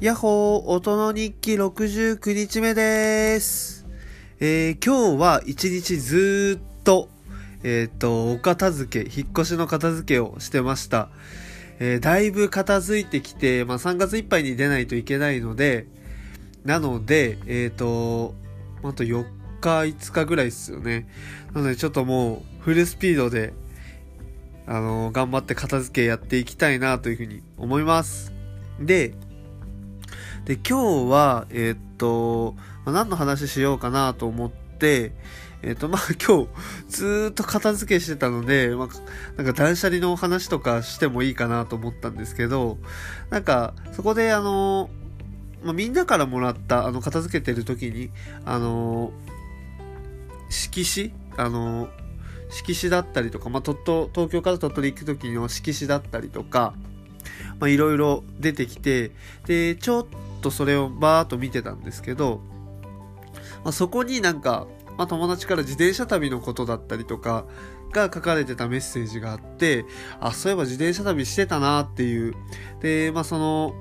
やっほー、音の日記69日目です。えー、今日は一日ずーっと、えっ、と、お片付け、引っ越しの片付けをしてました。えー、だいぶ片付いてきて、まあ、3月いっぱいに出ないといけないので、なので、えっ、と、あと4日、5日ぐらいですよね。なので、ちょっともう、フルスピードで、あの頑張って片付けやっていきたいなというふうに思います。で、で、今日は、えーっと、まあ何の話しようかなと思って、えーっと、まあ、今日、ずっと片付けしてたので、まあ、なんか断捨離のお話とかしてもいいかなと思ったんですけど、なんか、そこであの、まあ、みんなからもらった、あの、片付けてる時に、あの、色紙あの、色紙だったりとか、まあ、鳥取、東京から鳥取行く時の色紙だったりとか、まあ、いろいろ出てきて、で、ちょっとそれをバーっと見てたんですけど、まあ、そこになんか、まあ、友達から自転車旅のことだったりとかが書かれてたメッセージがあって、あ、そういえば自転車旅してたなっていう。で、まあ、その、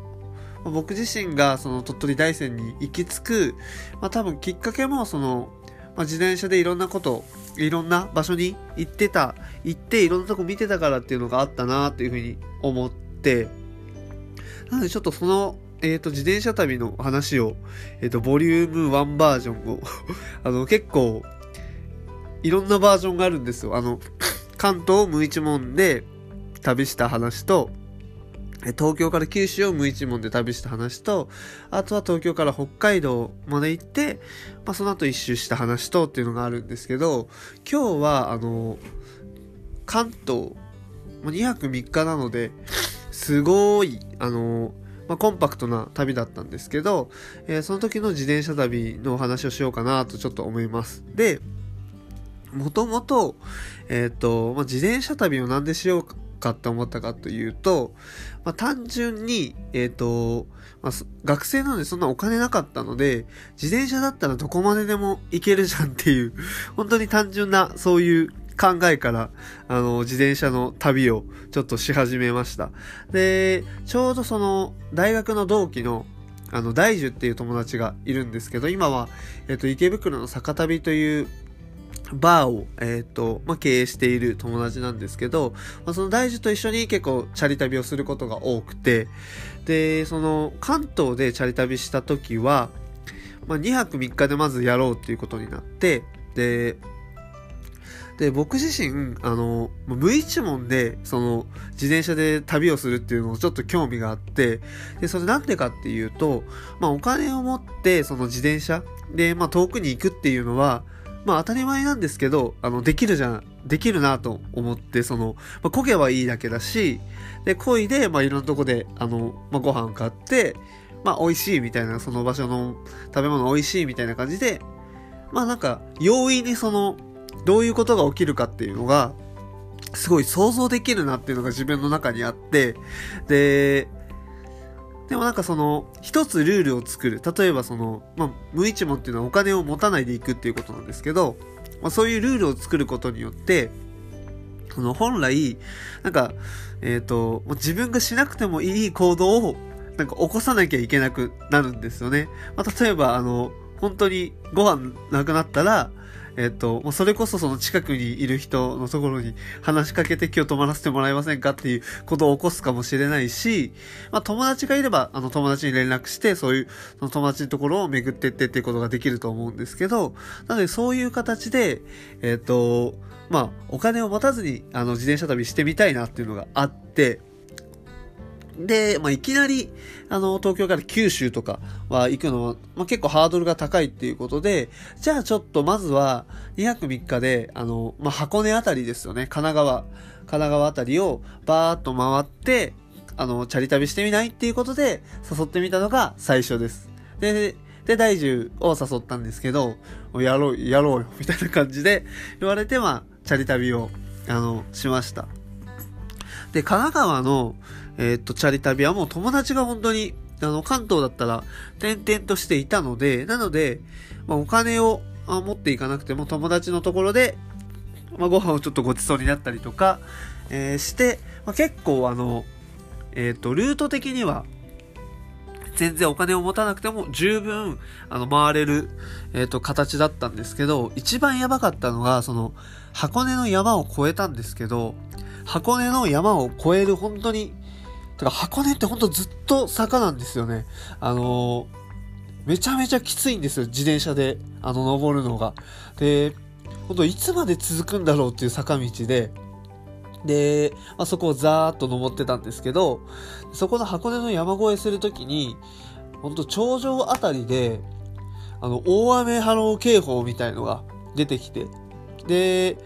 僕自身がその鳥取大山に行き着く、まあ、多分きっかけもその、まあ、自転車でいろんなこと、いろんな場所に行ってた、行っていろんなとこ見てたからっていうのがあったなっていうふうに思って、なのでちょっとその、えっ、と、自転車旅の話を、えっ、と、ボリューム1バージョンを、あの、結構、いろんなバージョンがあるんですよ。あの、関東を無一文で旅した話と、東京から九州を無一文で旅した話と、あとは東京から北海道まで行って、まあ、その後一周した話とっていうのがあるんですけど、今日は、あの、関東、2泊3日なので、すごい、あの、まあ、コンパクトな旅だったんですけど、えーその時の自転車旅のお話をしようかなとちょっと思います。で、もともと、えっ、と、まあ、自転車旅をなんでしようかって思ったかというと、まあ、単純に、えっ、と、まあ、学生なのでそんなお金なかったので、自転車だったらどこまででも行けるじゃんっていう、本当に単純なそういう考えから、あの、自転車の旅をちょっとし始めました。で、ちょうどその、大学の同期の、あの、大樹っていう友達がいるんですけど、今は、えっ、と、池袋の坂旅という、バーを、えっ、と、まあ、経営している友達なんですけど、まあ、その大樹と一緒に結構チャリ旅をすることが多くて、で、その、関東でチャリ旅した時は、まあ、2泊3日でまずやろうっていうことになって、で、で、僕自身、あの、無一文で、その、自転車で旅をするっていうのをちょっと興味があって、で、それなんでかっていうと、まあ、お金を持って、その自転車で、まあ、遠くに行くっていうのは、まあ、当たり前なんですけど、あの、できるじゃん、できるなと思って、その、まあ、漕げばいいだけだし、で、漕いで、まあ、いろんなとこで、あの、まあ、ご飯買って、まあ、美味しいみたいな、その場所の食べ物美味しいみたいな感じで、まあ、なんか、容易にその、どういうことが起きるかっていうのが、すごい想像できるなっていうのが自分の中にあって、で、でもなんかその、一つルールを作る。例えばその、まあ、無一文っていうのはお金を持たないでいくっていうことなんですけど、まあ、そういうルールを作ることによって、その本来、なんか、えっ、と、自分がしなくてもいい行動を、なんか起こさなきゃいけなくなるんですよね。まあ、例えば、あの、本当にご飯なくなったら、えっ、と、もうそれこそその近くにいる人のところに話しかけて今日泊まらせてもらえませんかっていうことを起こすかもしれないし、まあ友達がいれば、あの友達に連絡して、そういう、その友達のところを巡ってってっていうことができると思うんですけど、なのでそういう形で、えっ、と、まあお金を持たずに、あの自転車旅してみたいなっていうのがあって、で、まあ、いきなり、あの、東京から九州とかは行くのは、まあ、結構ハードルが高いっていうことで、じゃあちょっとまずは、2泊3日で、あの、まあ、箱根あたりですよね、神奈川、神奈川あたりをバーっと回って、あの、チャリ旅してみないっていうことで、誘ってみたのが最初です。で、で、大樹を誘ったんですけど、やろう、やろうよ、みたいな感じで言われて、まあ、チャリ旅を、あの、しました。で、神奈川の、えーっと、チャリ旅はもう友達が本当に、あの、関東だったら、転々としていたので、なので、まあ、お金を持っていかなくても友達のところで、まあ、ご飯をちょっとごちそうになったりとか、えーして、まあ、結構あの、えーっと、ルート的には、全然お金を持たなくても十分、あの、回れる、えっ、と、形だったんですけど、一番やばかったのが、その、箱根の山を越えたんですけど、箱根の山を越える本当に、てか箱根って本当ずっと坂なんですよね。あのめちゃめちゃきついんですよ、自転車で、あの、登るのが。で、本当いつまで続くんだろうっていう坂道で、で、まあ、そこをザーッと登ってたんですけど、そこの箱根の山越えするときに、ほんと頂上あたりで、あの、大雨波浪警報みたいのが出てきて、で、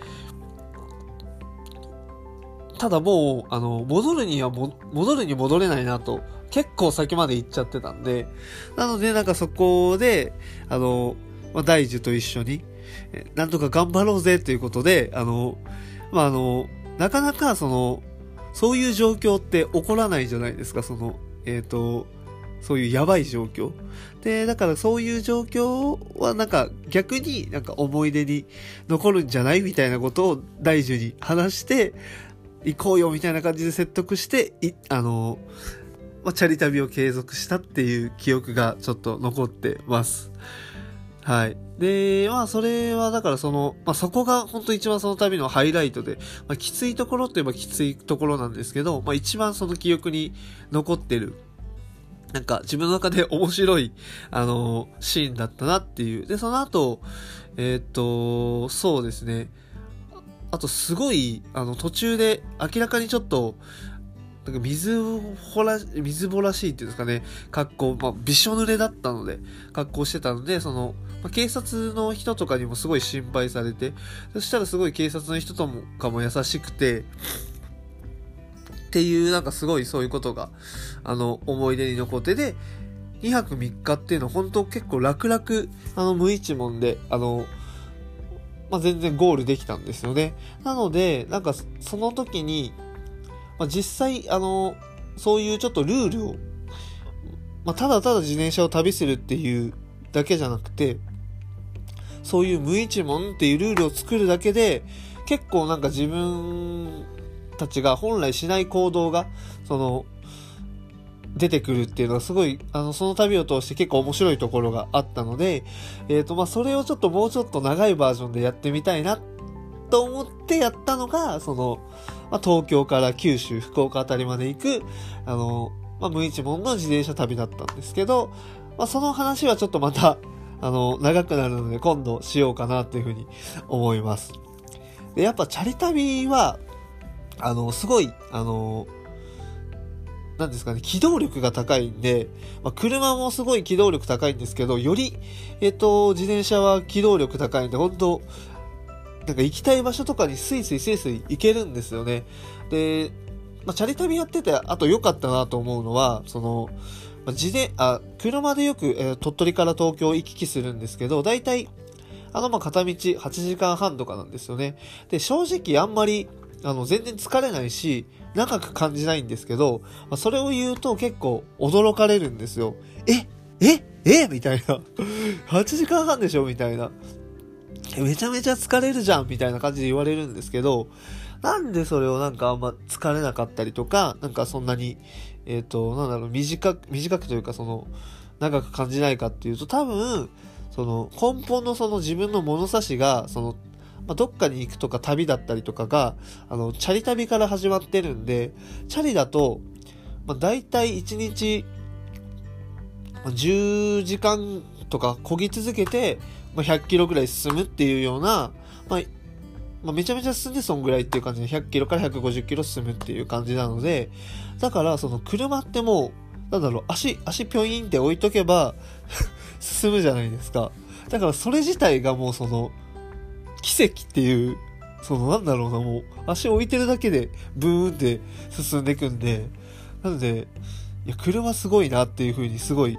ただもう、あの、戻るには、戻るに戻れないなと、結構先まで行っちゃってたんで、なのでなんかそこで、あの、まあ、大樹と一緒に、なんとか頑張ろうぜということで、あの、まあ、あの、なかなかその、そういう状況って起こらないじゃないですか、その、えっ、ー、と、そういうやばい状況。で、だからそういう状況はなんか逆になんか思い出に残るんじゃないみたいなことを大樹に話して、行こうよみたいな感じで説得して、い、あの、まあ、チャリ旅を継続したっていう記憶がちょっと残ってます。はい。で、まあ、それは、だからその、まあ、そこが本当一番その旅のハイライトで、まあ、きついところといえばきついところなんですけど、まあ、一番その記憶に残ってる、なんか自分の中で面白い、あのシーンだったなっていう。で、その後、えー、っと、そうですね。あと、すごい、あの、途中で明らかにちょっと、なんか水ほら、水ぼらしいっていうんですかね、格好、まあ、びしょ濡れだったので、格好してたので、その、まあ、警察の人とかにもすごい心配されて、そしたらすごい警察の人ともかも優しくて、っていう、なんかすごいそういうことが、あの、思い出に残ってで、2泊3日っていうのは本当結構楽々、あの、無一文で、あの、まあ、全然ゴールできたんですよね。なので、なんかその時に、まあ、実際、あの、そういうちょっとルールを、まあ、ただただ自転車を旅するっていうだけじゃなくて、そういう無一文っていうルールを作るだけで、結構なんか自分たちが本来しない行動が、その、出てくるっていうのはすごい、あの、その旅を通して結構面白いところがあったので、えっ、ー、と、まあ、それをちょっともうちょっと長いバージョンでやってみたいなと思ってやったのが、その、まあ、東京から九州、福岡あたりまで行く、あの、まあ、無一文の自転車旅だったんですけど、まあ、その話はちょっとまた、あの、長くなるので今度しようかなっていうふうに思います。で、やっぱチャリ旅は、あの、すごい、あの、なんですかね、機動力が高いんで、まあ、車もすごい機動力高いんですけど、より、えっと、自転車は機動力高いんで、本当なんか行きたい場所とかにスイスイスイスイ行けるんですよね。で、まあ、チャリ旅やってて、あと良かったなと思うのは、その、まあ、自転、あ、車でよく、えー、鳥取から東京行き来するんですけど、だいたい、あの、ま、片道8時間半とかなんですよね。で、正直あんまり、あの、全然疲れないし、長く感じないんですけど、まあ、それを言うと結構驚かれるんですよ。えええみたいな。8時間半でしょみたいな。めちゃめちゃ疲れるじゃんみたいな感じで言われるんですけど、なんでそれをなんかあんま疲れなかったりとか、なんかそんなに、えっ、ー、と、なんだろう、短く、短くというかその、長く感じないかっていうと、多分、その、根本のその自分の物差しが、その、まあ、どっかに行くとか旅だったりとかが、あの、チャリ旅から始まってるんで、チャリだと、まあ、大体1日、10時間とか漕ぎ続けて、まあ、100キロぐらい進むっていうような、まあ、まあ、めちゃめちゃ進んでそんぐらいっていう感じで100キロから150キロ進むっていう感じなので、だからその車ってもう、なんだろう、足、足ぴょんって置いとけば 進むじゃないですか。だからそれ自体がもうその、奇跡っていう、そのなんだろうな、もう足を置いてるだけでブーンって進んでいくんで、なので、いや、車すごいなっていう風にすごい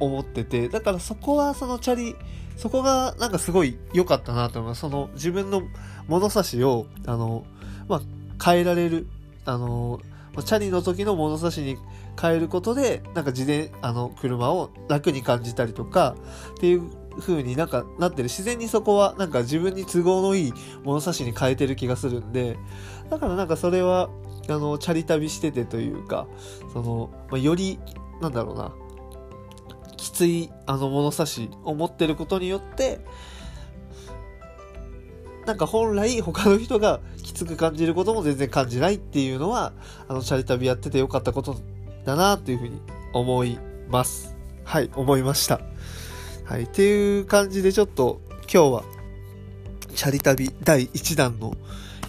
思ってて、だからそこはそのチャリ、そこがなんかすごい良かったなと思います。その自分の物差しを、あの、まあ、変えられる、あの、チャリの時の物差しに変えることで、なんか自転、あの、車を楽に感じたりとか、っていう風になんかなってる。自然にそこはなんか自分に都合のいい物差しに変えてる気がするんで、だからなんかそれは、あの、チャリ旅しててというか、その、まあ、より、なんだろうな、きついあの物差しを持ってることによって、なんか本来他の人がきつく感じることも全然感じないっていうのは、あのチャリ旅やっててよかったことだなっていうふうに思います。はい、思いました。はい、っていう感じでちょっと今日はチャリ旅第1弾の、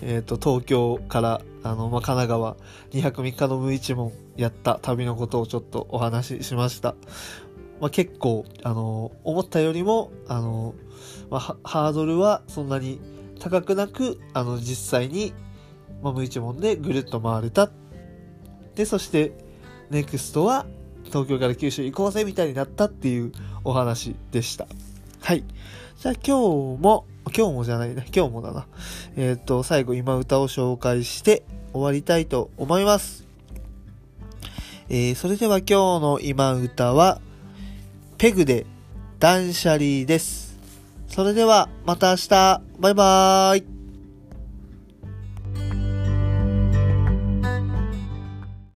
えっ、と、東京から、あの、まあ、神奈川2泊3日の無一文やった旅のことをちょっとお話ししました。まあ、結構、あの、思ったよりも、あの、まあ、ハードルはそんなに高くなく、あの、実際に、まあ、無一文でぐるっと回れた。で、そして、ネクストは、東京から九州行こうぜみたいになったっていうお話でした。はい。じゃあ今日も、今日もじゃないね、今日もだな。えっ、と、最後今歌を紹介して終わりたいと思います。えーそれでは今日の今歌は、ペグで断捨離です。それではまた明日、バイバーイ。